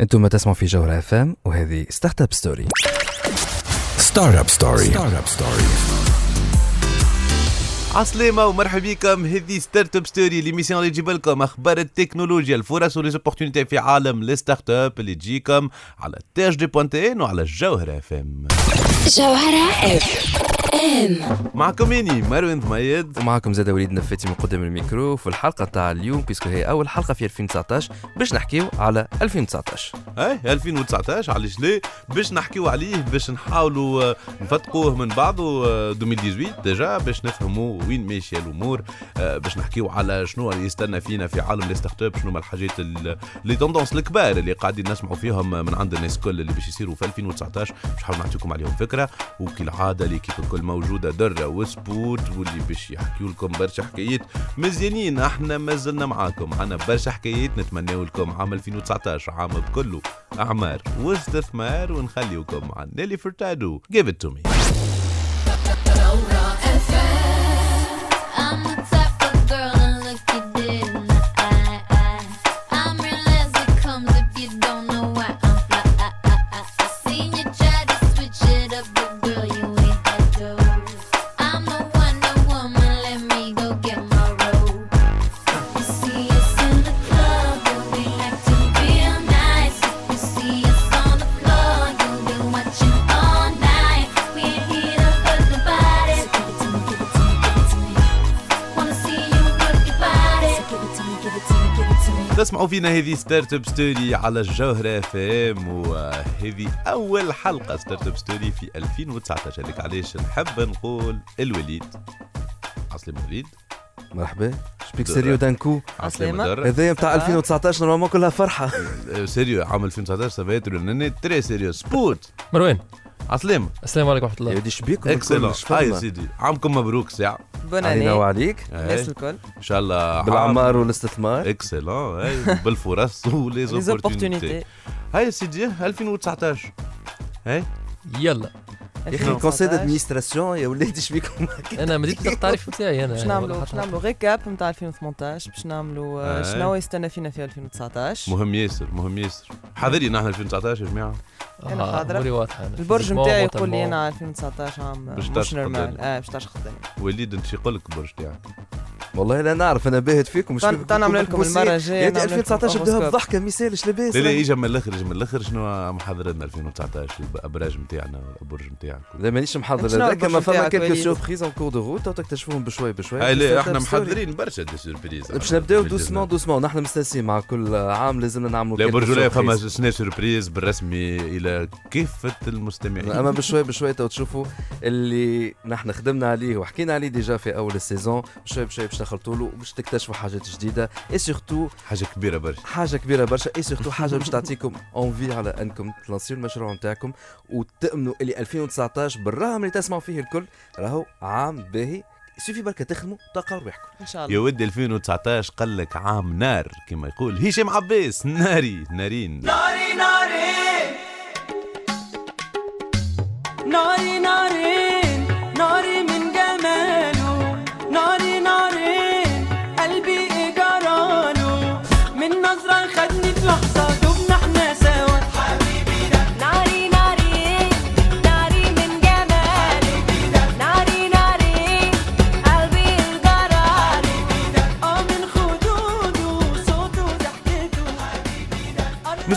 أنتم تسمعوا في جوهرة اف ام وهذه Startup Story Startup Story Startup Story عسلامة ومرحبا بكم. هذه Startup Story l'émission اللي تجيب لكم أخبار التكنولوجيا الفرص و les opportunités في عالم ال startup اللي تجيكم على تاج دي بوانتين وعلى الجوهرة اف ام جوهرة اف إم. معكم إني مروان ضميد ومعكم زاد وليد نفاتي من قدام الميكرو في الحلقة تاع اليوم parce que هي أول حلقة في 2019 باش نحكيو على 2019 اي 2019 علاش ليه باش نحكيو عليه باش نحاولوا آه، نفتقوه من بعضه آه، 2018 ديجا باش نفهموا وين ماشيه الأمور آه، باش نحكيو على شنو اللي يستنى فينا في عالم les start-up شنو هما الحاجات ال- les tendances الكبار اللي قاعدين نسمعوا فيهم من عند الناس الكل اللي باش يصيروا في 2019 باش نحاول نعطيكم عليهم فكرة وكالعادة l'équipe الكل موجوده درة وسبوت واللي باش يحكيوا لكم برشا حكايات مزيانين. إحنا مازلنا معاكم. عنا برشا حكايات. نتمناو لكم عام 2019 عام بكله أعمار واستثمار ونخليوكم مع نيلي فرتادو. Give it to me. فينا هذه Startup Story على الجوهرة اف ام وهذه أول حلقة Startup Story في 2019 هذيك علاش نحب نقول الوليد. عسلامة وليد. مرحبا. شبيك sérieux d'un coup عسلامة. هذايا نتاع 2019 normalement كلها فرحة. sérieux عام 2019 ça va être très sérieux. سبوت. مروان. عسلامة السلام عليكم ورحمة يا الله ودي شبيكم excellent هاي سيدي. عامكم مبروك ساعة. bonne علينا اني وعليك الناس إيه. الكل. إن شاء الله بالعمار والاستثمار. excellent اي بالفرص و les opportunités هاي سيدي 2019 هاي يلا. يا أخي conseil d'administration يا ولادي شبيكم أنا مديت التعريف نتاعي أنا. باش يعني نعملوا باش نعملوا récap نتاع 2018 باش نعملوا آه، آه. شنو يستنى فينا في 2019 مهم ياسر مهم ياسر. حاضرين نحن 2019 يا جماعة. أنا آه، حاضرة. أموري واضحة. البرج نتاعي يقول لي. أنا 2019 عام مش normal. آه باش قدامي وليد أنت شي يقول لك البرج تاعك والله لا نعرف أنا باهت فيكم تعال نعمل لكم نعمل لكم 2019 بدوها horoscope. بضحكة ما يسالش لاباس لا لا إجا من الأخر إجا من الأخر. شنو محضر لنا 2019 الأبراج نتاعنا البرج نتاعك لا مانيش محضر. شنو هذاك ما فما quelque وليد؟ surprise en cours de route تكتشفوهم بشوي بشوي. لا إحنا. محضرين برشا des surprises باش نبداو doucement doucement. نحن مستانسين مع كل عام لازمنا نعملوا لا quelque برج ولا فما. سنة surprise بالرسمي إلى كافة المستمعين. أما بشوي بشوي تو تشوفوا اللي نحن خدمنا عليه وحكينا عليه déjà في أول ال saison. بشوي بشوي باش نخلطوا له وباش تكتشفوا حاجات جديدة. et surtout حاجة كبيرة برشا. حاجة كبيرة برشا. et surtout حاجة باش تعطيكم envie على أنكم تلانسيو المشروع نتاعكم وتأمنوا اللي 2019 بالرغم اللي تسمعوا فيه الكل. راهو عام باهي. suffit بركة تخدموا تلقاو ربحكم إن شاء يا الله ودي 2019 قال لك عام نار كما يقول هشام عباس. ناري نارين. ناري نارين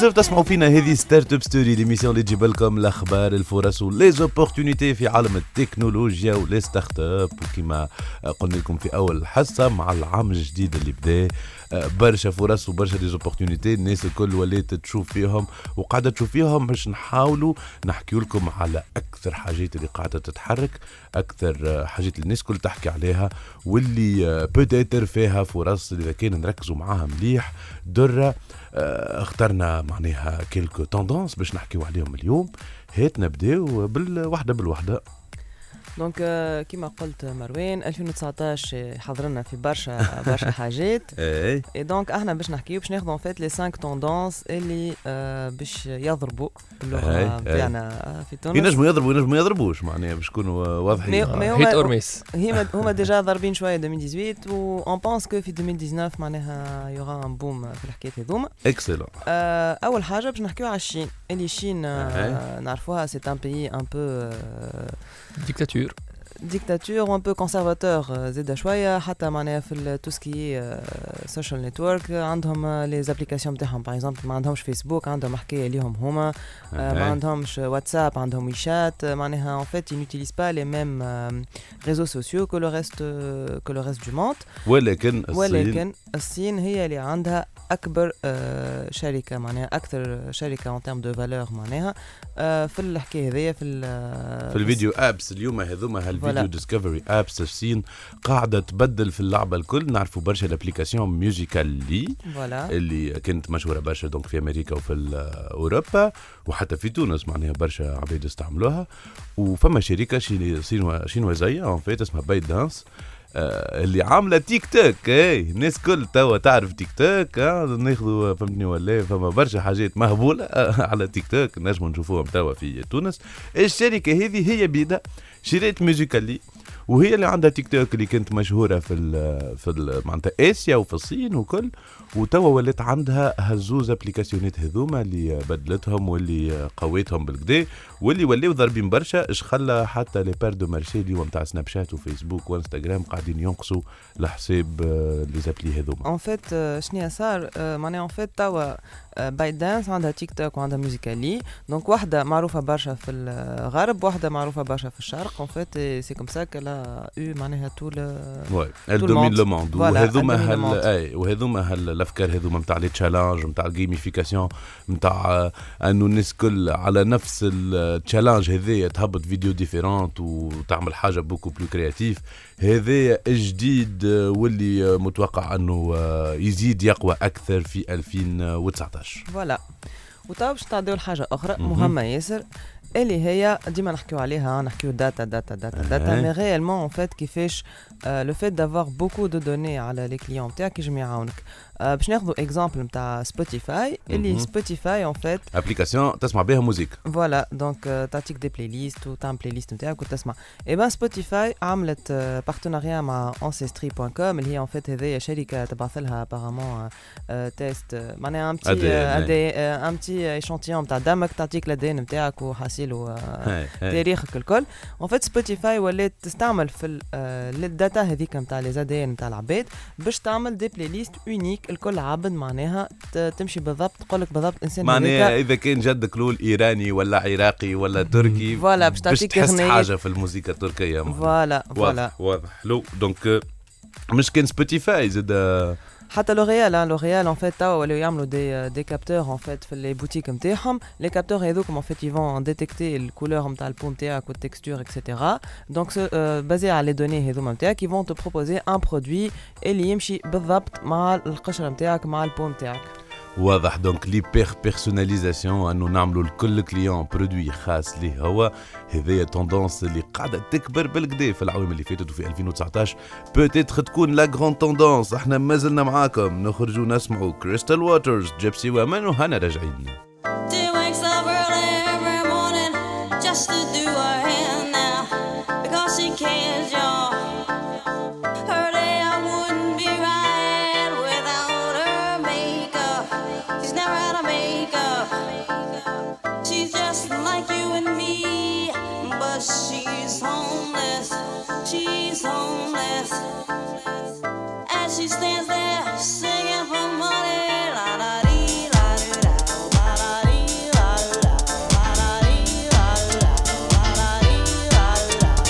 مازال تسمعوا فينا هذه Startup Story l'émission اللي تجيب لكم الاخبار الفرص و les opportunités في عالم التكنولوجيا و les start-up وكما قلنا لكم في أول حصة مع العام الجديد اللي بدأ. آه، برشا فرص وبرشا les opportunités الناس الكل ولات تشوف فيهم وقاعده تشوف فيهم باش نحاولوا نحكي لكم على أكثر حاجات اللي قاعدة تتحرك أكثر آه، حاجات اللي الناس الكل تحكي عليها واللي peut-être فيها فرص إذا كان نركزوا معاها مليح. درة آه، اخترنا معناها كيلكو توندونس باش نحكيو عليهم اليوم. هات نبداو بالوحده بالوحده دونك آه، كيما قلت مروان 2019 حضرنا في برشا برشا حاجات. اي دونك إحنا باش نحكيو باش ناخذوا فات لي 5 توندونس اللي آه، باش يضربوا باللغة. نتاعنا آه، في تونس. ينجموا يضربوا ينجموا يضربوش معناها باش نكونوا واضحين. Mais- mais هيت هما- اور ميس هما هما ديجا ضاربين شوية 2018 و اون بونس كو في 2019 معناها يوغا ان بوم في الحكايات هذوما. اكسلون آه، أول حاجة باش نحكيو على الصين اللي آه، أي. نعرفوها c'est un pays un peu dictateur dictateur و un peu conservateur زيد شوية حتى معناها في tout ce qui social network عندهم les applications نتاعهم par exemple ما عندهمش فيسبوك عندهم حكايه ليهم هما آه، ما عندهمش واتساب عندهم ويشات آه، معناها en fait ils n'utilisent pas les mêmes euh, réseaux sociaux que le reste euh, que le reste du monde ولكن الصين ولكن الصين هي اللي عندها اكبر آه، شركه معناها أكثر شركه en termes de valeur معناها آه، في الحكاية هذيا في ال- في الفيديو ابس اليوم هذوما هال video voilà. discovery apps الصين قاعدة تبدل في اللعبة الكل. نعرفوا برشا ال application Musical.ly voilà. اللي كانت مشهورة برشا donc في أمريكا وفي أوروبا وحتى في تونس معناها برشا عباد استعملوها وفما شركة شينوازية en fait اسمها ByteDance آه، اللي عاملة تيك توك. اي الناس كل توا تعرف تيك توك آه، ناخذوا فهمتني ولا فما برشا حاجات مهبولة على تيك توك نجموا نشوفوهم توا في تونس. الشركة هذه هي بيدا شريت Musical.ly وهي اللي عندها تيك توك اللي كانت مشهورة في ال في معناتها آسيا وفي الصين وكل وتوا ولات عندها هالزوز أبليكاسيونات هذوما اللي بدلتهم واللي قويتهم بالكدا واللي ولاو ضاربين برشا إش خلى حتى les parts de marché اليوم تاع Snapchat و Facebook وإنستغرام قاعدين ينقصوا لحساب آه، لي زابلي هذوما. اون فيت شنو صار آه، معناها اون فيت توا بايت دانس عندها تيك توك وعندها موزيكالي دونك واحدة معروفة برشا في الغرب واحدة معروفة برشا في الشرق. اون فيت سي كوم سا كلا أو معناها واي le الدومين monde. لو موند وهذوما هال. أي وهذوما الأفكار هذوما نتاع لي تشالنج نتاع الجيميفيكاسيون نتاع أنه الناس كل على نفس التشالنج هذايا تهبط فيديو ديفيرونت وتعمل حاجة بوكو بلو كرياتيف هذايا الجديد آه، واللي آه، متوقع أنه آه، يزيد يقوى أكثر في 2019 voilà وتوا باش نتعداو لحاجة أخرى مهم. مهمة ياسر اللي هي ديما نحكيو عليها نحكيو data data data data. mais réellement en fait كيفاش le fait d'avoir beaucoup de données على les clients تاعك يجم يعاونك باش ناخذوا exemple نتاع سبوتيفاي اللي مهم. سبوتيفاي en fait application تسمع بها musique voilà donc آه، تعطيك des playlists وتعمل playlist نتاعك وتسمع eh ben سبوتيفاي عملت partenariat مع ancestry.com اللي هي en fait هذيا شركه تبعث لها apparemment test معناها en ADN. petit un petit échantillon نتاع دمك تعطيك ال ADN نتاعك وحاصيل و هاي، هاي. تاريخك الكل en fait سبوتيفاي ولات تستعمل في ال- آه، ال data هذيك نتاع les ADN نتاع العباد باش تعمل des playlists uniques الكل عبد معناها تمشي بالضبط تقول لك بالضبط إنسان معناها إذا كان جدك لول إيراني ولا عراقي ولا تركي voilà، باش تعطيك. حاجة في الموسيقى التركية. voilà voilà واضح واضح حلو donc مش كان سبوتيفاي زاد آه، حتى لوريال hein, لوريال en fait توا ولاو يعملوا des des capteurs en fait في les boutiques نتاعهم les capteurs هذوك en fait ils vont détecter ال couleur نتاع ال peau نتاعك وال texture et cetera donc basé على les données هذوما نتاعك ils vont te proposer un produit اللي يمشي بالضبط مع القشره نتاعك مع ال peau نتاعك واضح. donc l'hyper personnalisation انه نعملوا لكل client produit خاص ليه هو. هذايا tendance اللي قاعدة تكبر بالكدا في العوام اللي فاتت وفي 2019 peut-être تكون la grande tendance إحنا مازلنا معاكم. نخرجوا نسمعوا كريستال ووترز جيبسي ومان وهنا راجعين. Just homeless.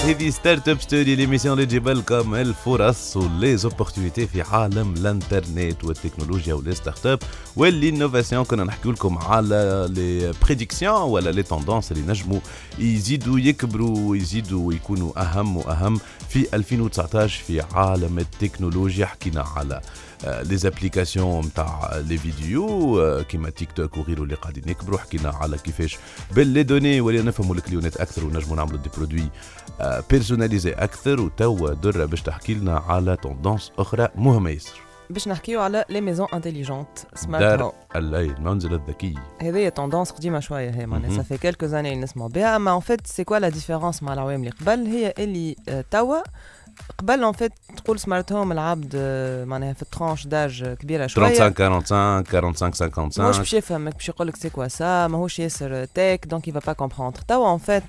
هذه Startup Story l'émission اللي تجيب لكم الفرص و les opportunités في عالم الانترنت والتكنولوجيا و les startups وال innovation كنا نحكي لكم على les prédictions ولا les tendances اللي نجموا يزيدوا يكبروا ويزيدوا ويكونوا اهم واهم في 2019 في عالم التكنولوجيا حكينا على les applications نتاع les vidéos كيما تيك توك وغيره اللي قاعدين يكبروا حكينا على كيفاش بال les données ولينا نفهموا ال clientات أكثر ونجموا نعملوا des produits personnalisés أكثر وتوا درة باش تحكي لنا على tendance أخرى مهمة ياسر. باش نحكيو على les maisons intelligentes smart دار home الليل المنزل الذكي. هذه تندونس قديمة شوية هي معناها مهم. صافي كيلكو زاني نسمعوا بها. أما ان فيت سي كوا لا ديفيرونس مع العوام اللي قبل؟ هي اللي آه، توا قبل ان فيت تقول سمارت هوم العبد آه، معناها في الترونش داج كبيرة شوية. 35 45 45 ماهوش 55 باش يفهمك باش يقول لك سي كوا سا ماهوش ياسر تيك دونك يفا با كومبروندر توا ان فيت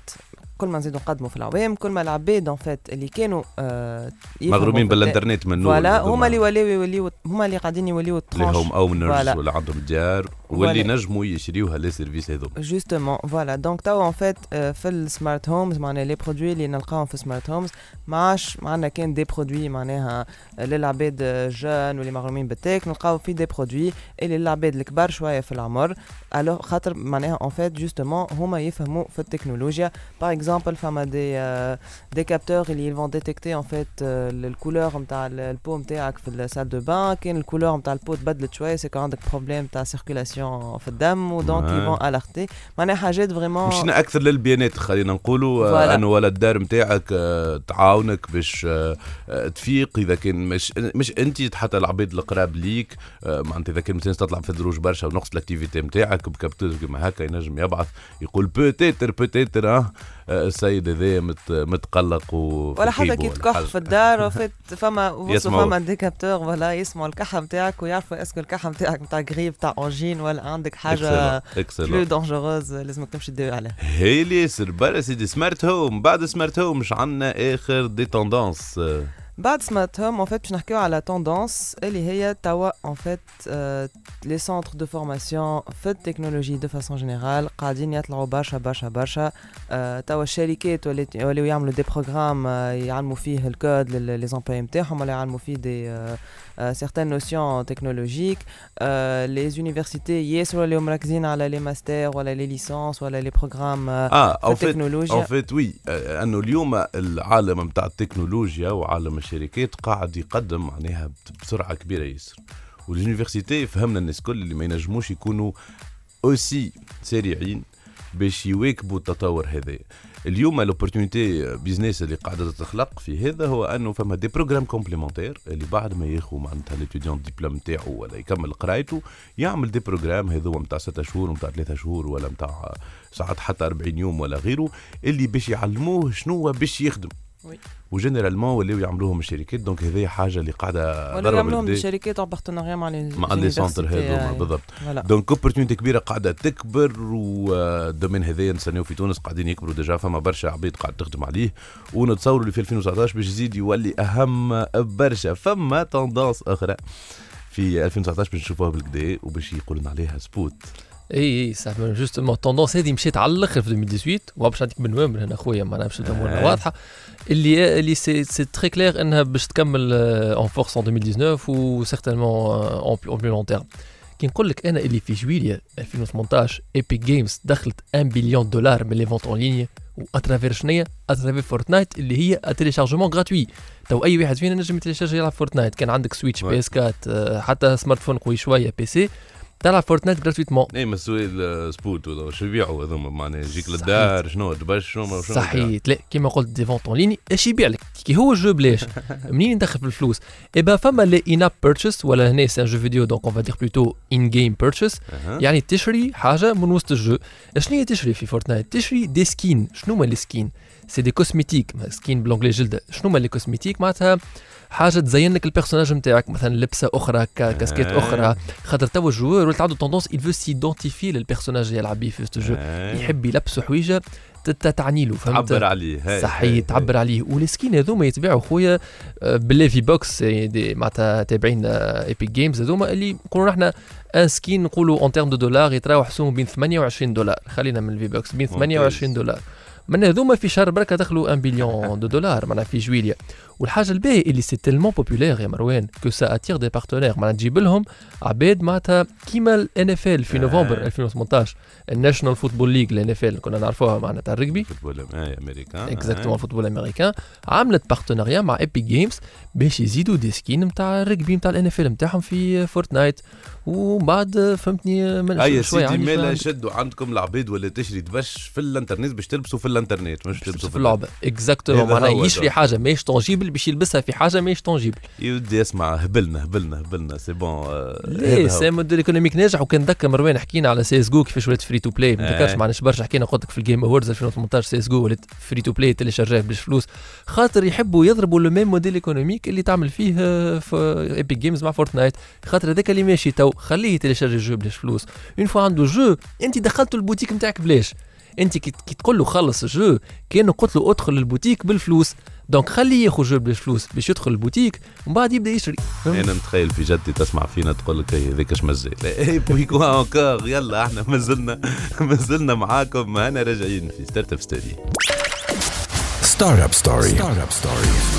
كل ما نزيدو نقدموا في العوام كل ما العباد ان فيت اللي كانوا آه، مغرومين بالانترنت من نور فوالا هما اللي ولاو يوليو هما اللي قاعدين يوليو اللي هم اونرز فوالا. ولا عندهم ديار واللي. نجموا يشريوها les services هذوما. justement voilà donc توا en fait في ال smart homes معناها les produits اللي نلقاهم في ال smart homes ما عادش معنا كان des produits معناها للعباد jeunes واللي مغرومين بال tech نلقاو في des produits اللي للعباد الكبار شوية في العمر. alors خاطر معناها en fait justement هما يفهموا في التكنولوجيا. par exemple فما des des capteurs اللي ils vont détecter en fait ال couleur نتاع ال peau نتاعك في ال salle de bain كان ال couleur نتاع ال peau تبدلت شوية si عندك problème تاع circulation في الدم و donc. ils vont alerter معناها حاجات vraiment مشينا أكثر للبيانات خلينا نقولوا آه،. أنه ولا الدار نتاعك آه، تعاونك باش آه، تفيق إذا كان مش مش أنت حتى العباد القراب ليك معناتها إذا كان مثلا تطلع في الدروج برشا ونقص ال activité نتاعك ب capteur كيما هكا ينجم يبعث يقول peut-être peut-être آه السيد هذا مت متقلق و ولا حتى كي تكح في الدار فما. فما des capteurs ولا يسمعوا الكحة نتاعك ويعرفوا est-ce que الكحة نتاعك نتاع غريب تاع angine ولا عندك حاجة plus dangereuse لازمك تمشي تداوي عليها. هي اللي ياسر برا سيدي. smart home بعد smart home مش عندنا آخر des tendances بعد smart home en fait باش نحكيو على tendance اللي هي توا en fait les centres de formation في ال technologie de façon générale قاعدين يطلعوا برشا برشا برشا. آه، توا الشركات ولاو يعملوا des programmes يعلموا فيه ال code les employés نتاعهم ولا يعلموا فيه des certaines notions technologiques les universités ياسر ولاو مركزين على les masters ولا les licences ولا les programmes آه التكنولوجيا en fait oui أنه اليوم العالم نتاع التكنولوجيا وعالم الشركات قاعد يقدم معناها بسرعة كبيرة ياسر. وال université فهمنا الناس كل اللي ما ينجموش يكونوا aussi سريعين باش يواكبوا التطور هذا. اليوم l'opportunité business اللي قاعدة تخلق في هذا هو أنه فما des programmes complémentaires اللي بعد ما ياخذ معناتها l'étudiant ال diplôme نتاعو ولا يكمل قرايته يعمل des programmes هذو نتاع ستة شهور نتاع ثلاثة شهور ولا نتاع ساعات حتى 40 يوم ولا غيره اللي باش يعلموه شنو باش يخدم. oui. و généralement ولاو يعملوهم الشركات. donc هذه حاجة اللي قاعدة ولا ضربة يعملوهم بالبدا شركات en partenariat مع les مع les centres هذوما بالضبط. donc opportunité كبيرة قاعدة تكبر وال domaine هذايا نستناو في تونس قاعدين يكبروا déjà فما برشا عباد قاعد تخدم عليه ونتصوروا اللي في 2019 باش يزيد يولي أهم برشا. فما tendance أخرى في 2019 باش نشوفوها بالكدا وباش يقولوا لنا عليها سبوت. إي إي صح. justement ال tendance هذه مشيت على الأخر في 2018 وباش نعطيك من هنا خويا معناها باش الأمور آه. واضحة. اللي اللي c'est c'est très clair إنها باش تكمل en force en 2019 و certainement en plus long terme كي نقول لك أنا اللي في جويليا 2018 Epic Games دخلت 1 بليون دولار من les ventes en ligne و à travers شنيا à travers Fortnite اللي هي téléchargement gratuit تو أي واحد فينا نجم ي télécharger يلعب Fortnite كان عندك Switch. PS 4 آه، حتى smartphone قوي شوية PC تلعب Fortnite gratuitement اي ما السؤال سبوت شو يبيعوا هذوما؟ معناها يجيك. للدار شنو تبش شنو صحيح لا كيما قلت des ventes en ligne اش يبيع لك؟ كي هو ال jeu بلاش منين ندخل في الفلوس؟ eh ben فما les in-app purchases ولا هنا c'est un jeu vidéo donc on va dire plutôt in-game purchases. يعني تشري حاجة من وسط ال jeu. شنو هي تشري في Fortnite؟ تشري des skins شنو هما les skins c'est des cosmétiques skin ب l'anglais جلده شنو هما les cosmétiques معناتها حاجة تزين لك ال personnage نتاعك مثلا لبسة أخرى ca- casquette آه. أخرى. خاطر توا ال joueur ولا عنده tendance il veut s'identifier لل personnage اللي يلعب بيه في ال jeu آه. يحب يلبسه حويجة تعني له فهمت؟ تعبر عليه. صحيح تعبر عليه. وال skins هذوما يتباعوا خويا آه، بال les V-Bucks آه، دي معناتها تابعين Epic Games هذوما اللي نقولوا نحن un skin نقولوا en termes de dollars يتراوح سوم بين 28 دولار. خلينا من ال V-Bucks بين ممتاز. 28 دولار. من هذوما في شهر بركة دخلوا 1 billion de dollars معناها في جويليا. والحاجة الباهية اللي c'est tellement populaire يا مروان que ça attire des partenaires معناها تجيب لهم عباد معناتها كيما ال NFL في آه. نوفمبر 2018 ال National Football League ال NFL كنا نعرفوها معناتها تاع الرجبي فوتبول آه، أمريكان. exactement الفوتبول الأمريكان. عملت partenariat مع Epic Games باش يزيدوا des skins نتاع الرجبي نتاع ال NFL نتاعهم في Fortnite ومن بعد فهمتني من أي سيدي عندي مالا شدوا عندكم العباد ولا تشري تبش في الانترنت باش تلبسوا في الانترنت مش تلبسوا في اللعبة. exactement معناها يشري. حاجة ماهيش tangible باش يلبسها في حاجة ماهيش tangible يودي أسمع هبلنا هبلنا هبلنا c'est bon هو. c'est modèle économique ناجح وكان ذكر مروان حكينا على CS GO كيفاش ولات free to play ما آه. تذكرش معناش برشا حكينا قلت لك في ال Game Awards 2018 CS GO ولات free to play télécharger ه بلاش فلوس. خاطر يحبوا يضربوا le même modèle économique اللي تعمل فيه آه، في Epic Games مع Fortnite خاطر هذاك اللي ماشي تو خليه ي télécharger ال jeu بلاش فلوس. une fois عنده jeu انت دخلته البوتيك نتاعك بلاش. انت كي كي تقول له خلص ال jeu كانه قلت له ادخل البوتيك بالفلوس. donc خليه ياخذ jeu بلاش فلوس باش يدخل البوتيك ومن بعد يبدأ يشري؟ أنا متخيل في جدي تسمع فينا تقول لك "إيه، هذاك اش مزال اي بويكو encore يلا إحنا مازلنا مازلنا معاكم. أنا راجعين في Startup Story. Startup Story. Startup Story.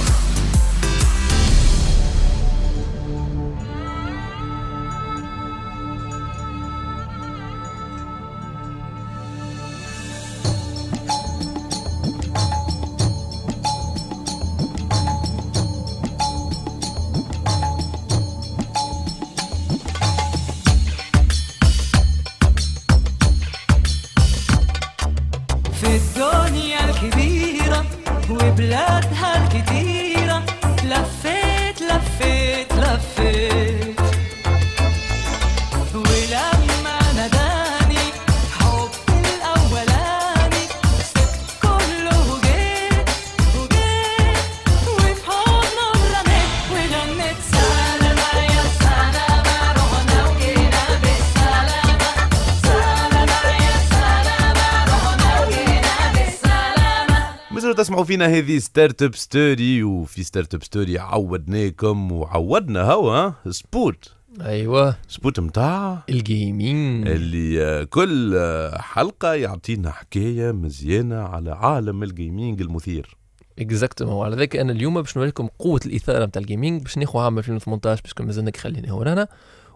فينا هذه Startup Story وفي Startup Story عودناكم وعودنا هوا سبوت. أيوه. سبوت متاع ال gaming اللي كل حلقة يعطينا حكاية مزيانة على عالم ال gaming المثير. exactement وعلى ذاك أنا اليوم باش نوريكم قوة الإثارة نتاع الجيمنج باش ناخذ عام 2018 باش مازلنا خلينا ورانا.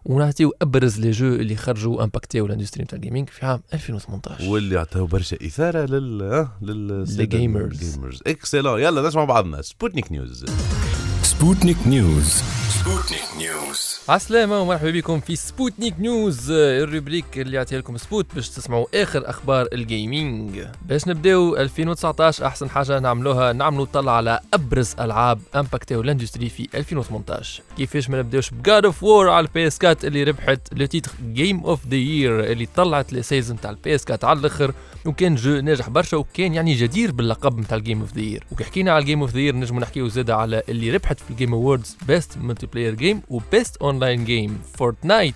ونعطيو أبرز les jeux اللي خرجوا impacté و ال industry نتاع ال gaming في عام 2018 واللي عطاو برشا إثارة لل لل لل gamers. ال gamers excellent يلا نسمع بعضنا. Sputnik News Sputnik News. Sputnik News. عسلامة ومرحبا بكم في Sputnik News ال rubrique اللي يعطيها لكم سبوت باش تسمعوا آخر أخبار ال gaming باش نبداو 2019 أحسن حاجة نعملوها نعملوا طلع على أبرز ألعاب impacté و ال industry في 2018 كيفاش ما نبداوش ب God of War على ال PS 4 اللي ربحت le titre Game of the Year اللي طلعت les saisons تاع ال PS 4 على الأخر وكان jeu ناجح برشا وكان يعني جدير باللقب نتاع ال Game of the Year وكي حكينا على ال Game of the Year نجمو نحكيو زاده على اللي ربحت في ال Game Awards best multiplayer game و best online game Fortnite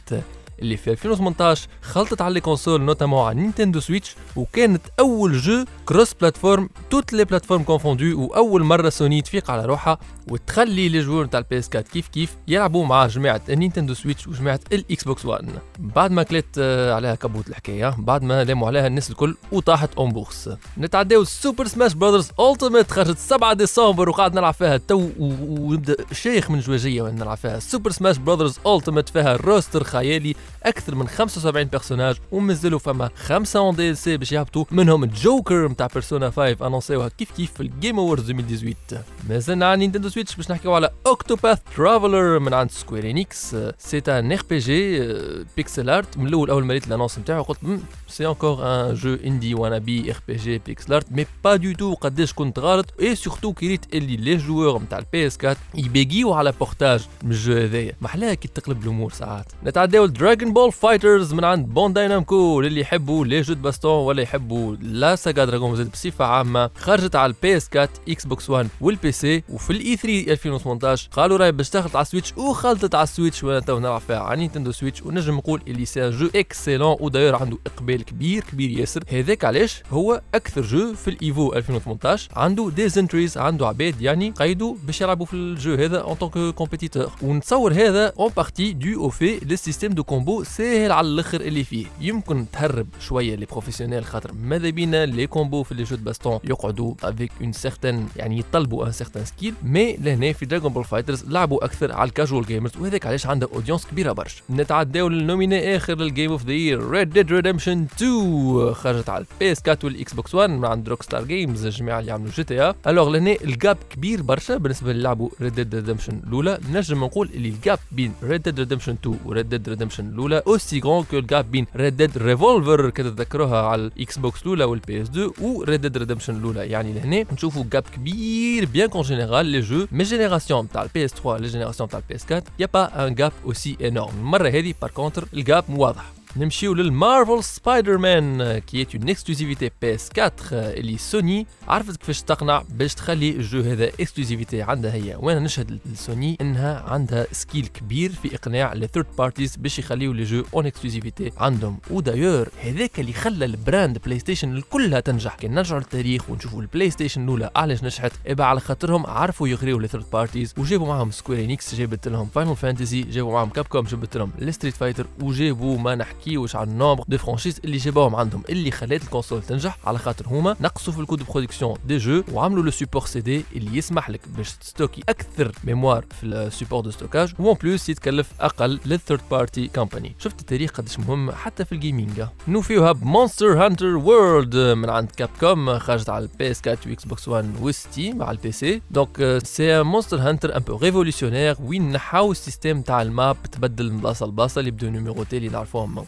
اللي في 2018 خلطت على les consoles notamment على Nintendo Switch وكانت أول jeu cross-platform toutes les plateformes confondues وأول مرة سوني تفيق على روحها وتخلي les joueurs تاع ال PS 4 كيف كيف يلعبوا مع جماعة ال Nintendo Switch وجماعة ال Xbox 1 بعد ما كلت آه، عليها كبوت الحكاية بعد ما لاموا عليها الناس الكل وطاحت en bourse نتعداو Super Smash Brothers Ultimate خرجت 7 ديسمبر وقاعد نلعب فيها تو ونبدا شيخ من جواجيه وأنا نلعب فيها. Super Smash Brothers Ultimate فيها roster خيالي أكثر من 75 personnages ومازالوا فما خمسة en DLC باش يهبطوا منهم جوكر نتاع Persona 5 annoncé وها كيف كيف في ال Game Awards 2018 مازلنا على Nintendo Switch باش نحكيو على Octopath Traveler من عند Square Enix c'est un RPG pixel art من الأول أول ما ريت ال annonce نتاعو قلت c'est encore un jeu indé و un RPG pixel art mais pas du tout قداش كنت غلط et surtout كي ريت اللي les joueurs نتاع ال PS 4 يبيجيو على portage من ال jeu هذايا. محلاها كي تقلب الأمور ساعات. نتعداو Dragon Dragon Ball FighterZ من عند Bandai Namco للي يحبوا les jeux baston ولا يحبوا la saga Dragon Ball بصفة عامة. خرجت على ال PS 4 Xbox 1 وال PC وفي ال E 3 2018 قالوا راهي باش تخلط على ال Switch وخلطت على ال Switch وأنا تو نلعب فيها على Nintendo Switch. ونجم نقول اللي c'est jeu excellent وداير عنده إقبال كبير كبير ياسر. هذاك علاش؟ هو أكثر jeu في ال Evo 2018 عنده des entries عنده عباد يعني قيدوا باش يلعبوا في ال jeu هذا en tant que compétiteur ونتصور هذا en partie dû au fait le système de combo ساهل على الآخر اللي فيه. يمكن تهرب شوية les professionnels خاطر ماذا بينا les combos في les jeux baston يقعدوا avec un certain يعني يطلبوا un certain skill mais لهنا في Dragon Ball FighterZ لعبوا أكثر على ال casual gamers وهذاك علاش عنده audience كبيرة برشا. نتعداو لل nominé آخر لل Game of the Year Red Dead Redemption 2 خرجت على ال PS 4 وال Xbox 1 من عند Rockstar Games الجماعه اللي عملوا GTA alors لهنا ال gap كبير برشا بالنسبة اللي لعبوا Red Dead Redemption الأولى. نجم نقول اللي ال gap بين Red Dead Redemption 2 و Red Dead Redemption الأولى aussi grand que ال gap بين Red Dead Revolver كتتذكروها على ال Xbox الاولى وال PS 2 و Red Dead Redemption الأولى. يعني لهنا نشوفوا gap كبير bien qu'en général les jeux mi-génération تاع ال PS 3 les générations تاع ال PS 4 y a pas un gap aussi énorme المرة هذه par contre ال gap واضح. نمشيو لل Marvel Spider-Man qui est en exclusivité PS 4 اللي سوني عرفت كيفاش تقنع باش تخلي ال jeu هذا exclusivité عندها هي؟ وأنا نشهد لسوني إنها عندها skill كبير في إقناع les third parties باش يخليو les jeux en exclusivité عندهم و d'ailleurs هذاك اللي خلى ال brand PlayStation كلها تنجح. كي نرجعوا للتاريخ ونشوفوا ال PlayStation الأولى علاش نجحت؟ eh ben على خاطرهم عرفوا يغريو les third parties وجابوا معاهم Square Enix جابت لهم Final Fantasy جابوا معاهم Capcom جابت لهم ال Street Fighter وجابوا ما نحكيوش عن ال nombre de franchises اللي جابوهم عندهم اللي خلات ال console تنجح على خاطر هما نقصوا في ال coût de production des jeux وعملوا le support CD اللي يسمح لك باش تستوكي أكثر mémoire في ال support de stockage و en plus يتكلف أقل لل third party company شفت التاريخ قداش مهم حتى في ال gaming نوفيوها ب Monster Hunter World من عند Capcom خرجت على ال PS 4 و Xbox 1 و Steam على ال PC donc c'est Monster Hunter un peu révolutionnaire وين نحاو ال système تاع ال map تبدل من بلاصه لبلاصه اللي بدو numérotés اللي نعرفوهم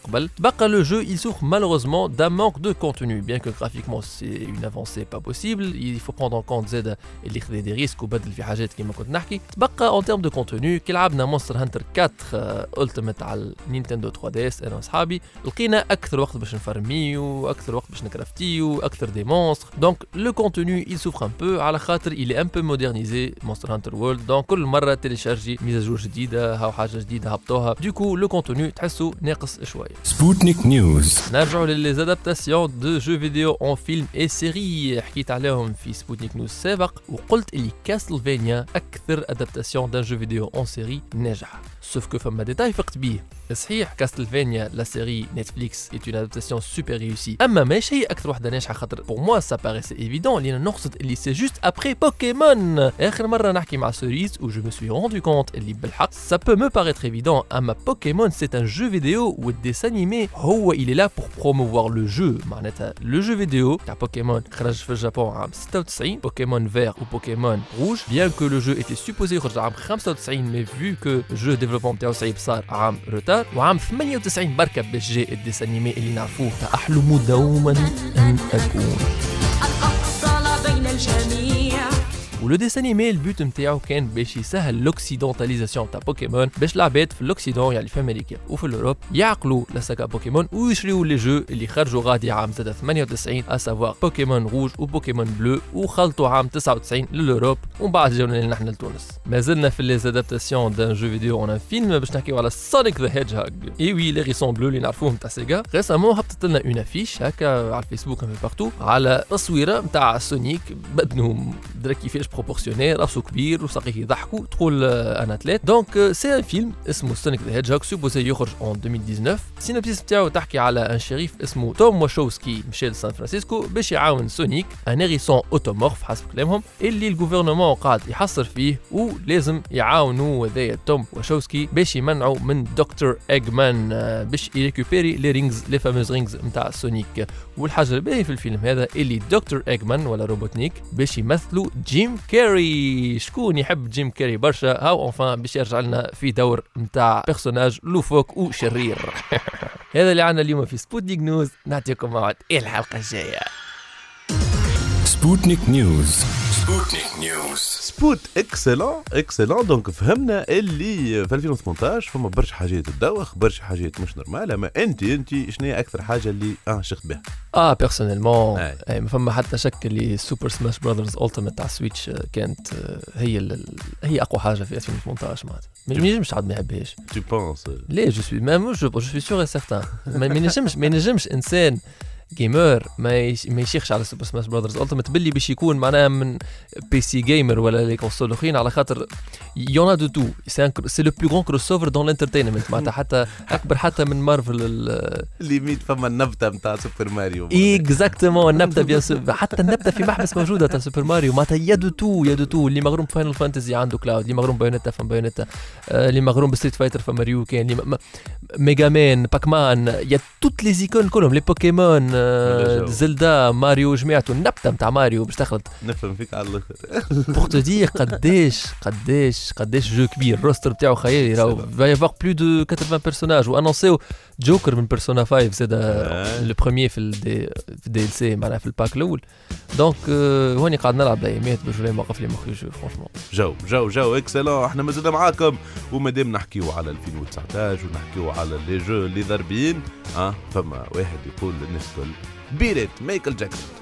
le jeu il souffre malheureusement d'un manque de contenu. Bien que graphiquement c'est une avancée pas possible il faut prendre en compte زاد اللي خذا des risques وبدل في حاجات كما كنت نحكي تبقى en termes de contenu كي لعبنا Monster Hunter 4 Ultimate على ال Nintendo 3 DS أنا واصحابي لقينا أكثر وقت باش نفرميو أكثر وقت باش نكرافتيو أكثر des monstres donc le contenu il souffre un peu. على خاطر il est un peu modernisé Monster Hunter World donc كل مره تيليشارجي mise à jour جديده هاو حاجة جديده هبطوها du coup le contenu تحسه ناقص شوية Sputnik News. نرجعوا ل les adaptations de jeux vidéo en film et série حكيت عليهم في Sputnik News سابق وقلت اللي Castlevania أكثر adaptation d'un jeu vidéo en série ناجحه sauf que فما détail فقت بيه صحيح Castlevania la série Netflix est une adaptation super réussie اما ماشي هي أكثر وحده ناجحه خاطر pour moi ça paraissait évident لأن نقصد اللي c'est juste après Pokémon اخر مره نحكي مع سوريز et je me suis rendu compte اللي بالحق ça peut me paraître évident اما Pokémon c'est un jeu vidéo وال dessin animé هو il est là pour promouvoir le jeu معناتها le jeu vidéo تاع بوكيمون خرج في ال Japon عام 96 Pokémon Vert و Pokémon Rouge bien que le jeu était supposé يخرج عام 95 mais vu que ال jeu développement تاعو صعيب صار عام retard وعام 98 بركة باش جاء ال dessin animé اللي نعرفوه. احلم دوما أن أكون. الأفضل بين الجميع. و le dessin animé ال but نتاعو كان باش يسهل l'occidentalisation تاع بوكيمون باش العباد في ال Occident يعني في أمريكا وفي ال Europe يعقلوا la saga Pokémon ويشريوا les jeux اللي خرجوا غادي عام زاد 98 à savoir Pokémon Rouge و Pokémon Bleu وخلطوا عام 99 لل Europe ومن بعد جاونا نحن لتونس ما زلنا في les adaptations d'un jeu vidéo en film باش نحكيو على Sonic the Hedgehog eh oui le hérisson bleu اللي نعرفوهم تاع Sega récemment هبطت لنا une affiche هكا على الفيسبوك في partout على تصويره نتاع Sonic بدنه درا كيفاش proportionné راسو كبير وساقيه يضحكوا تقول آه، أنا athlète donc c'est un film اسمه Sonic the Hedgehog supposé يخرج en 2019 ال synopsis نتاعو تحكي على ان shérif اسمه Tom Wachowski مشى لسان فرانسيسكو باش يعاون Sonic un hérisson anthropomorphe حسب كلامهم اللي ال gouvernement قاعد يحصر فيه ولازم يعاونوا هذايا Tom Wachowski باش يمنعوا من دكتور Eggman آه، باش يريكوبيري les rings les fameuses rings نتاع Sonic والحاجة الباهية في الفيلم هذا اللي دكتور Eggman ولا Robotnik باش يمثلوا Jim Carrey شكون يحب Jim Carrey برشا؟ هاو enfin باش يرجع لنا في دور نتاع personnage loufoque وشرير هذا اللي عنا اليوم في Sputnik News نعطيكم موعد. الحلقة الجاية. Sputnik News. Sputnik News. سبوت excellent excellent donc فهمنا اللي في 2018 فما برشا حاجات تدوخ برشا حاجات مش normal. أما أنت أنت شنو هي أكثر حاجة اللي آه شخت بها؟ آه personnellement. أي. ما فما حتى شك اللي Super Smash Brothers Ultimate على ال Switch آه، كانت آه، هي ال- هي أقوى حاجة في 2018 معناتها. ما ينجمش عاد ما يحبهاش. tu penses ليه؟ je suis même je je suis cer- certain ما ينجمش ما ينجمش إنسان gamer ما يش- ما يشيخش على Super Smash Brothers Ultimate باللي باش يكون معناها من PC gamer ولا les consoles أخرين على خاطر avant tout c'est le plus grand crossover dans l'entertainment معناتها حتى أكبر حتى من Marvel limite فما النبتة نتاع Super Mario exactement النبتة bien حتى النبتة في محبس موجودة تاع Super Mario معناتها y a de tout y a de tout اللي مغروم Final Fantasy عنده Cloud اللي مغروم Bayonetta فما Bayonetta آه، اللي مغروم ب Street Fighter فما Ryu كان اللي م- م- Mega Man Pac-Man y a toutes les icônes كلهم les Pokémon. Zelda Mario جميعته النبتة نتاع ماريو باش تخلط نفهم فيك على الآخر. pour te dire قداش قداش قداش jeu كبير. ال roster بتاعو خيالي راهو. avoir plus de 80 personnages annoncés جوكر من Persona 5 زاد آه. le premier في ال DLC معناها في ال pack الأول. donc آه، هوني قاعد نلعب الايامات باش موقف لي مخي jeu franchement jeu jeu jeu excellent إحنا مازلنا معاكم. ومادام نحكيو على 2019 ونحكيو على les jeux اللي ضاربين آه فما واحد يقول للناس الكل Beat It, Michael Jackson.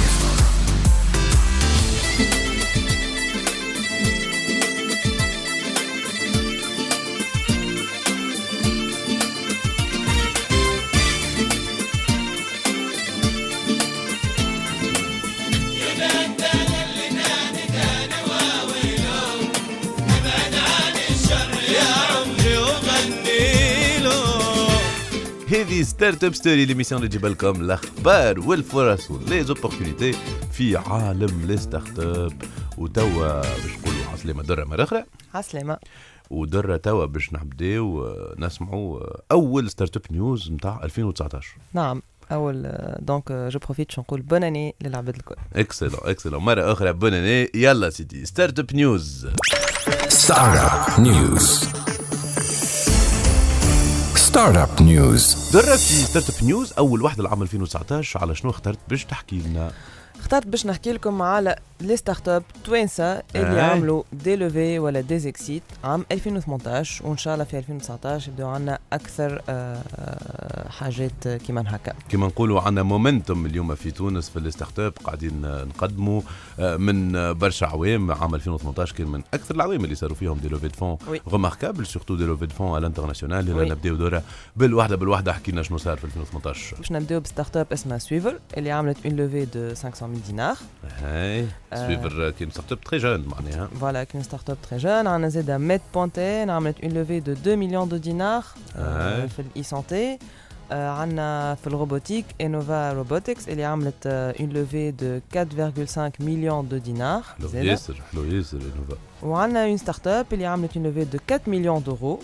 Startup Story l'émission اللي تجيب لكم الاخبار والفرص و les opportunités في عالم les startups وتوا باش نقولوا عسلامة درة مرة أخرى عسلامة ودرة توا باش نبداو نسمعوا أول startup news نتاع 2019 نعم اول donc je profite باش نقول bonne année للعباد الكل excellent excellent مرة أخرى bonne année يلا سيدي Startup News Startup News. Startup News. درة في Startup News أول واحدة العام 2019 على شنو اخترت باش تحكي لنا اخترت باش نحكي لكم على les startups توانسه اللي آه. عملوا des levées ولا des exits عام 2018 وان شاء الله في 2019 يبداو عندنا أكثر حاجات كيما هكا كما نقولوا عندنا momentum اليوم في تونس في ال startup قاعدين نقدموا من برشا عوام عام 2018 كان من أكثر العوام اللي صاروا فيهم des levées de fonds oui. remarquables surtout des levées de fonds على ال international. يلا نبداو درة بالوحده بالوحده حكينا شنو صار في 2018 باش نبداو ب startup اسمها Swiver اللي عملت une levée de 500 000 دينار هاي آه. Swiver كان startup très jeune معناها voilà qu'une startup très jeune عندنا زاد Med point TN عملت une levée de 2 millions de dinars آه. في ال e-santé عندنا في ال robotique Enova Robotics اللي عملت une levée de 4,5 millions de dinars حلو زاد. ياسر حلو ياسر Enova. وعندنا une startup اللي عملت une levée de 4 millions d'euros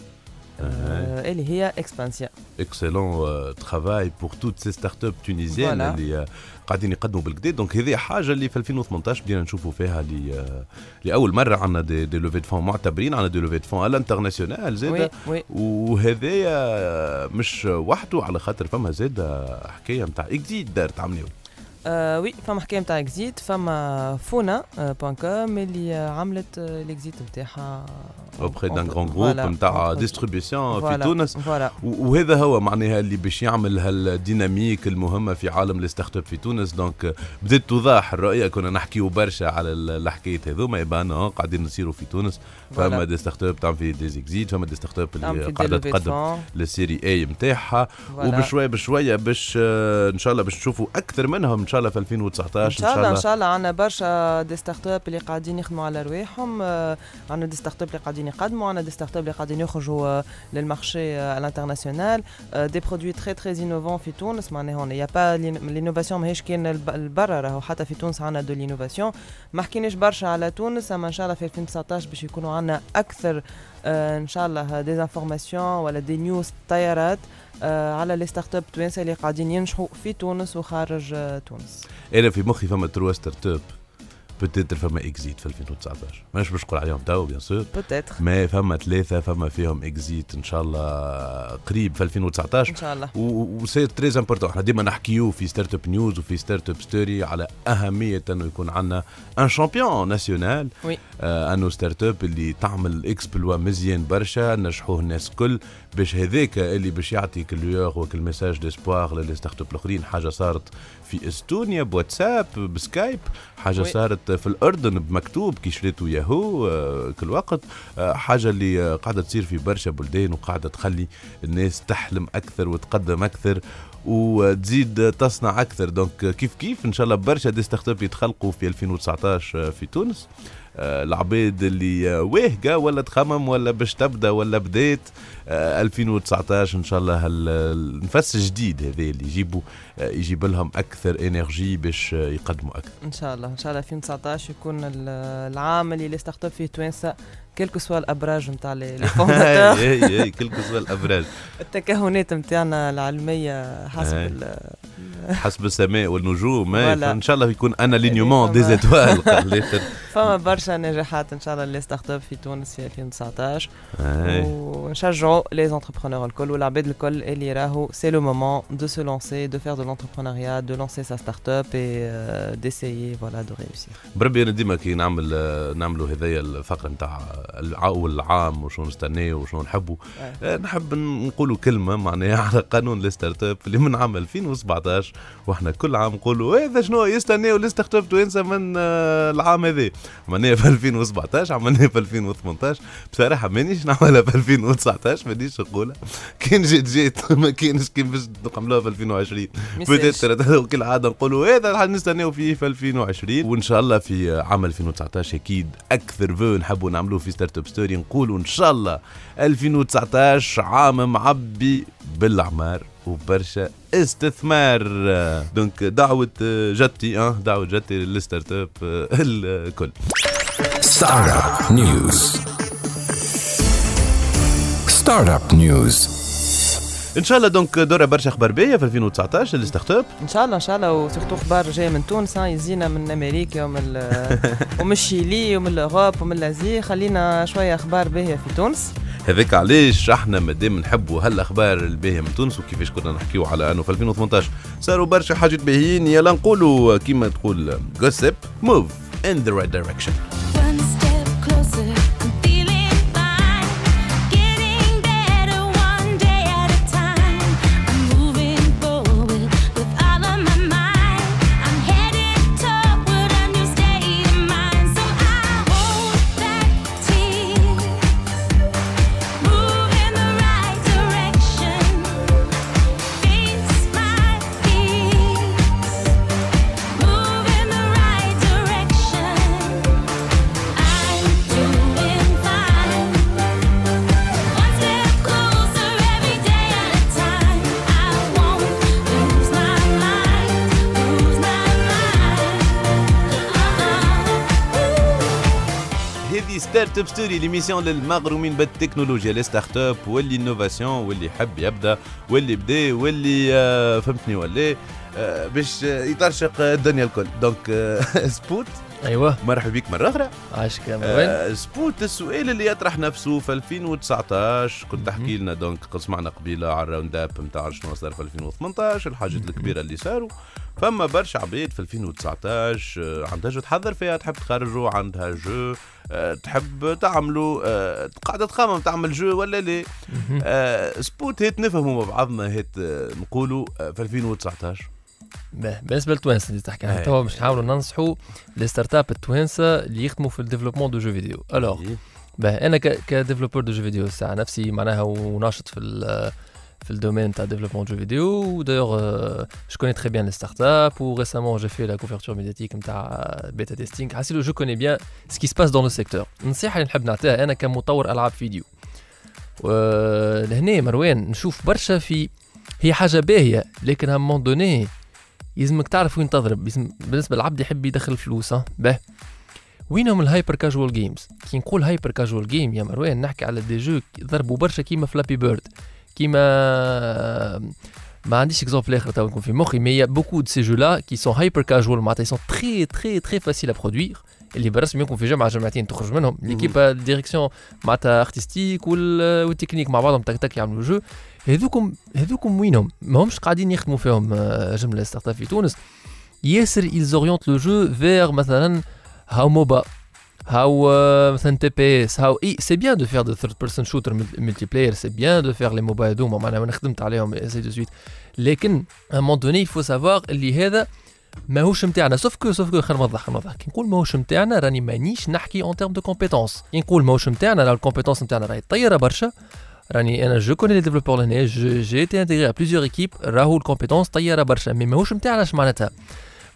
آه. اللي هي Expensya excellent travail pour toutes ces startups tunisiennes Voilà. قاعدين يقدموا بالقدا donc هذه حاجة اللي في 2018 بدينا نشوفوا فيها آه، لأول مرة عندنا des, des levées de fonds معتبرين عندنا des levées de fonds ال international oui زاد. oui وهذايا مش وحده على خاطر فما زاد حكاية نتاع exit دارت عملوا آه oui فما حكاية نتاع exit فما Founa point com اللي آه، عملت آه، ال exit نتاعها auprès d'un grand groupe نتاع distribution في تونس. voilà وهذا هو معناها اللي باش يعمل هال dynamique المهمة في عالم ال startup في تونس. donc بدات توضح الرؤيه كنا نحكيو برشا على ال- الحكاية هذوما يبان آه، قاعدين نصيروا في تونس. فما. des startups تعمل في des فما des startups اللي قاعدة تقدم لل série A نتاعها. وبشويه بشوية باش آه، إن شاء الله باش نشوفوا أكثر منهم. إن شاء الله في 2019 إن شاء الله إن شاء الله. عندنا برشا des startups اللي قاعدين يخدموا على رواحهم. آه، عندنا des startups اللي قاعدين يقدموا عندنا des startups اللي قاعدين يخرجوا لل marché ال international des produits très très innovants في تونس. معناها هون y a pas l'innovation ماهيش الب- البرا راهو. حتى في تونس عندنا de l'innovation ما حكيناش برشا على تونس أما إن شاء الله في 2019 باش يكونوا عندنا أكثر آه، إن شاء الله des informations ولا des news طيارات. على les startups توانسه اللي قاعدين ينجحوا في تونس وخارج آه، تونس. أنا في مخي فما trois startups peut-être فما exit في 2019 مانيش باش نقول عليهم توا bien sûr peut-être ما فما ثلاثة فما فيهم exit إن شاء الله قريب في 2019 إن شاء الله. و c'est très important إحنا ديما نحكيو في Startup News وفي Startup Story على أهمية إنه يكون عندنا un champion national oui. آه أنه startup اللي تعمل exploit مزيان برشا نجحوه الناس الكل باش هذاك اللي باش يعطي كل lueur وكل message d'espoir ل les startups الآخرين حاجة صارت في إستونيا ب WhatsApp ب Skype حاجة oui. صارت في الأردن ب Maktoob كي شريتو ياهو آه كل وقت. آه حاجة اللي آه، قاعدة تصير في برشا بلدان وقاعدة تخلي الناس تحلم أكثر وتقدم أكثر وتزيد تصنع أكثر. donc كيف كيف؟ إن شاء الله برشا des startups يتخلقوا في 2019 في تونس. العباد اللي آه، واهقه ولا تخمم ولا باش تبدأ ولا بدات آه، 2019 إن شاء الله النفس الجديد هذا اللي يجيبوا آه، يجيب لهم أكثر énergie باش آه، يقدموا أكثر. إن شاء الله إن شاء الله 2019 يكون ال- العام اللي اب فيه توانسة quels que soient الابراج نتاع les fondateurs et et quels que soient الابراج التكهنات نتاعنا العلمية حسب حسب السماء والنجوم. فإن شاء الله يكون أنا l'alignement فما- des étoiles فما برشا نجاحات إن شاء الله les startups في تونس في 2019 أي. ونشجعوا les entrepreneurs الكل والعباد الكل اللي راهو c'est le moment de se lancer de faire de l'entrepreneuriat de lancer sa startup et d'essayer voilà de réussir بربي أنا ديما كي نعمل نعملوا هذايا الفقره نتاع اول العام وشنو نستناو وشنو نحبوا آه، نحب نقولوا كلمة معناها على قانون ال startup اللي من عام 2017 وإحنا كل عام نقولوا هذا شنو يستناو ال startup توانسه من آه، العام هذا عملناها في 2017 عملناها في 2018 بصراحة مانيش نعملها في 2019 مانيش نقولها. كان جيت جيت ما كانش كي باش نعملوها في 2020 peut-être كل عادة نقولوا هذا راح نستناو فيه في 2020 وإن شاء الله في عام 2019 أكيد أكثر فو نحبوا نعملوه في Startup Story نقولوا إن شاء الله 2019 عام معبي بالاعمار وبرشا استثمار donc دعوة جدتي آه دعوة جدتي لل startup الكل Startup News. Startup News. إن شاء الله donc دورة برشا أخبار باهية في 2019 ال startup إن شاء الله إن شاء الله و surtout أخبار جاية من تونس ها، يزينا من أمريكا ومن ومن الشيلي ومن ال Europe ومن ال Asie خلينا شوية أخبار باهية في تونس. هذاك علاش إحنا مادام نحبوا هالأخبار الباهية من تونس وكيفاش كنا نحكيو على أنه في 2018 صاروا برشا حاجات باهيين. يلا نقولوا كيما تقول just move in the right direction One step closer, Startup Story l'émission للمغرومين بالتكنولوجيا. les startups وال innovation واللي يحب يبدأ واللي بدا واللي آه، فهمتني ولا؟ آه، باش آه، يطرشق الدنيا الكل. donc آه، سبوت أيوه. مرحبا بك مرة أخرى. عاش كامل وين آه، سبوت السؤال اللي يطرح نفسه في 2019 كنت تحكي لنا donc سمعنا قبيلة على ال round-up نتاع شنو صار في 2018 الحاجات الكبيرة اللي صاروا. فما برشا عباد في 2019 آه، عندها jeu تحضر فيها تحب تخرجوا عندها jeu آه، تحب تعملوا آه، قاعدة تخمم تعمل jeu ولا لا. سبوت هيت نفهموا مع بعضنا هيت نقولوا في 2019 باه، بالنسبة للتوانسه اللي تحكي عنها أي. توا باش نحاولوا ننصحوا les startups التوانسة اللي يخدموا في ال développement de jeux vidéo. Alors euh. أنا ك développeur de jeux vidéo الساعة نفسي معناها وناشط في في le domaine de développement de jeux vidéo. Ou D'ailleurs, euh, je connais très bien les startups. Ou récemment, j'ai fait la couverture médiatique de bêta testing. Ah, je connais bien ce passe dans le secteur. النصيحة اللي نحب نعطيها أنا كمطور ألعاب فيديو. لهنا مروان نشوف برشا في هي حاجة باهية لكن un moment donné يلزمك تعرف وين تضرب بالنسبة للعبد يحب يدخل فلوس ها باه وينهم ال hyper casual games كي نقول hyper casual game يا مروان نحكي على des jeux ضربوا برشا كيما Flappy Bird كيما ما عنديش exemple اخر تو يكون في مخي mais beaucoup de ces jeux-là qui sont hyper casual معناتها sont très très très faciles à produire اللي بالرسم يكون في جمعه جمعتين تخرج منهم l'équipe direction معناتها artistique وال- والتكنيك مع بعضهم تك تك يعملوا jeu هذوكم هذوكم وينهم ما همش قاعدين يخدموا فيهم آه، جمله startup في تونس ياسر ils orientent le jeu vers مثلا هاو MOBA هاو آه، مثلا TPS هاو et c'est bien de faire du third person shooter multiplayer c'est bien de faire les MOBA هذوما معناها أنا خدمت عليهم c'est tout de suite لكن à un moment donné il faut savoir اللي هذا ماهوش نتاعنا sauf que sauf que خلينا نوضح نوضح. كي نقول ماهوش نتاعنا راني مانيش نحكي en termes de compétences كي نقول ماهوش نتاعنا راه ال compétences نتاعنا راهي طياره برشا راني أنا je connais les développeurs لهنا j'étais intégré plusieurs équipes راهو ال compétences طياره برشا. mais ماهوش نتاعنا اش معناتها؟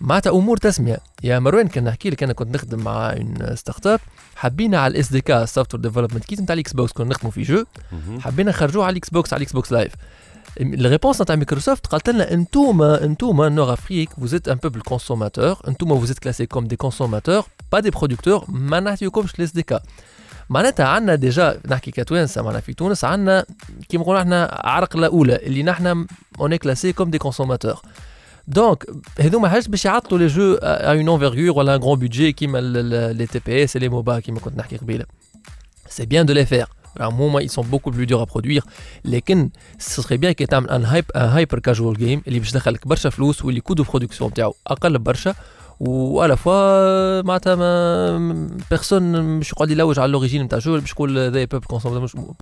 معناتها أمور تسمية. يا مروان كان نحكي لك أنا كنت نخدم مع une startup حبينا على ال SDK software development kit نتاع ال Xbox كنا نخدموا في jeu. حبينا نخرجوه على ال Xbox على ال Xbox Live ال réponse نتاع مايكروسوفت قالت لنا أنتوما أنتوما nord-Afrique êtes un peuple consommateur. أنتوما êtes classés comme des consommateurs pas des producteurs. ما نعطيوكمش ال SDK معناتها عندنا déjà نحكي كتوانسة معنا في تونس عندنا كيما نقولوا إحنا عرقله اولى اللي نحنا on est classés comme des consommateurs donc هذوما حاجات باش يعطلوا les jeux à une envergure ولا un grand budget كيما les TPS les MOBA كيما كنت نحكي قبيله c'est bien de les faire هما ils sont beaucoup plus durs à produire. لكن ce serait bien كي تعمل un hype- un hyper casual game اللي باش يدخلك برشا فلوس واللي coût de production تاعو أقل برشا و à la fois معناتها ما personne مش يقعد يلوج على l'origine نتاع jeu باش يقول ذا بيب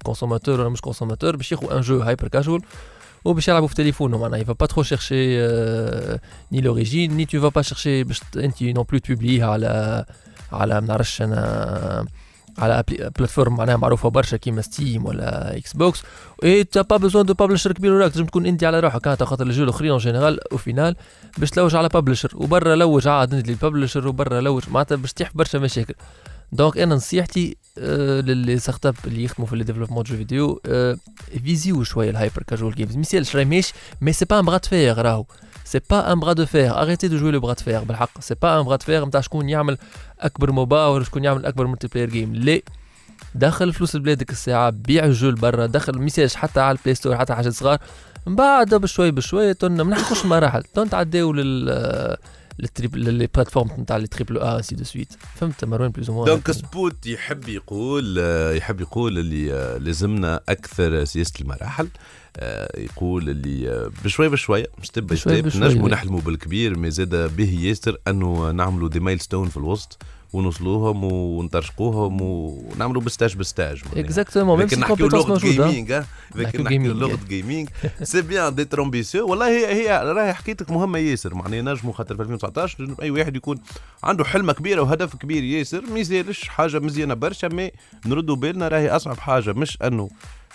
consommateur ولا مش consommateur باش ياخذ un jeu hyper casual وباش يلعبوا في تليفونه معناها il va pas trop chercher ni l'origine ni tu vas pas chercher باش انت non plus ت publier على على ما نعرفش أنا على plateforme معناها معروفه برشا كيما Steam ولا Xbox et t'as pas besoin de publisher كبير وراك تنجم تكون انت على روحك انت خاطر ال jeux الاخرين en général au final باش تلوج على publisher وبرا لوج عاد انت لل publisher وبرا لوج معناتها باش تحب برشا مشاكل donc أنا نصيحتي لل les startups اللي يخدموا في ال développement jeux vidéo visez شوية ال hyper casual games ميسالش راهي ماشي mais c'est pas un bras de fer راهو c'est pas un bras de fer arrêtez de jouer le bras de fer بالحق c'est pas un bras de fer نتاع شكون يعمل اكبر MOBA ولا شكون يعمل اكبر multiplayer game لا دخل فلوس لبلادك الساعة بيع ال jeu برا دخل ميساج حتى على ال Play Store حتى حاجات صغار من بعد بشوي بشوي تن ما نحكوش مراحل تن تعداو لل les plateformes نتاع les triple A c'est tout de suite فهمت مروان plus ou moins donc سبوت يحب يقول يحب يقول اللي لازمنا أكثر سياسه المراحل يقول اللي بشوي بشوي step by step نجموا. نحلموا بالكبير mais زاد به ياسر انه نعملوا des milestones في الوسط ونوصلوهم ونطرشقوهم ونعملوا ب stage ب stage. exactement même si compétences موجوده gaming لكن نحكيو. لغة gaming c'est bien d'être ambitieux والله هي هي راهي حكيتك مهمة ياسر. معناها نجموا خاطر في 2019 لازم أي واحد يكون عنده حلمة كبيرة وهدف كبير ياسر. ما يزالش حاجة مزيانة برشا mais نردوا بالنا. راهي أصعب حاجة مش أنه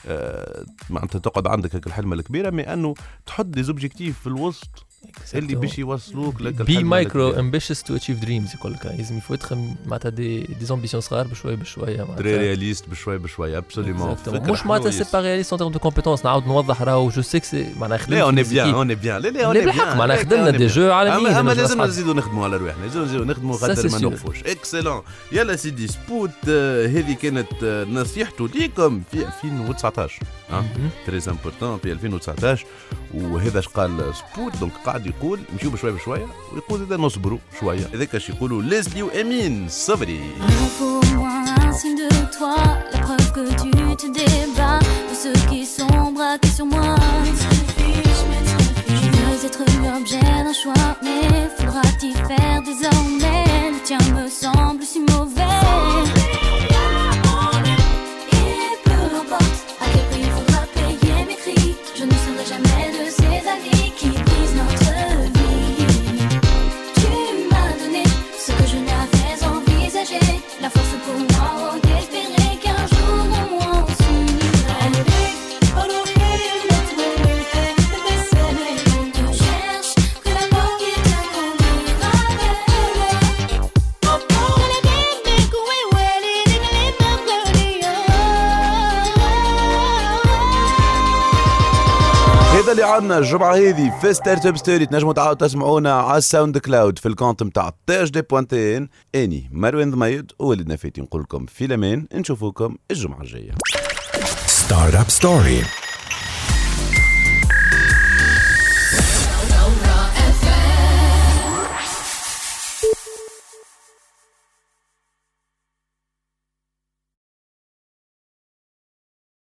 آه، معناتها تقعد عندك هيك الحلمة الكبيرة مي أنه تحط دي زوبجيكتيف في الوسط اللي باش يوصلوك لك بي مايكرو. امبيشس تو اتشيف دريمز يقول لك لازم يفوت معناتها دي دي زامبيسيون صغار بشوي بشويه تري معناتها رياليست بشوي بشوي ابسوليمون Exactement. مش معناتها سي با رياليست ان تيرم دو كومبيتونس نعاود نوضح راهو جو سي سي معناها خدمت لا اون بيان. اون بيان لا لا اون بالحق معناها خدمنا دي جو عالميين اما, لازم. نزيدوا نخدموا على روحنا لازم نزيدوا نخدموا خاطر ما. نوقفوش اكسلون يلا سيدي سبوت هذه كانت نصيحته ليكم في 2019 ها تري امبورتون في 2019 وهذا اش قال سبوت دونك قاعد يقول نمشيو بشويه بشويه ويقول اذا نصبروا شوية هذاك اش يقولوا ليزلي وامين صبري Il nous faut au moins un signe de toi, la preuve que tu te débats de ceux qui sont braqués sur moi. Je veux être l'objet d'un choix, mais faudra t'y faire عندنا الجمعة هذه في Startup Story تنجموا تعاودوا تسمعونا على ال SoundCloud في ال compte نتاع تاج .tn أني مروان ضميد وولد نفاتي نقول لكم في الأمان. نشوفوكم الجمعة الجاية. Startup Story.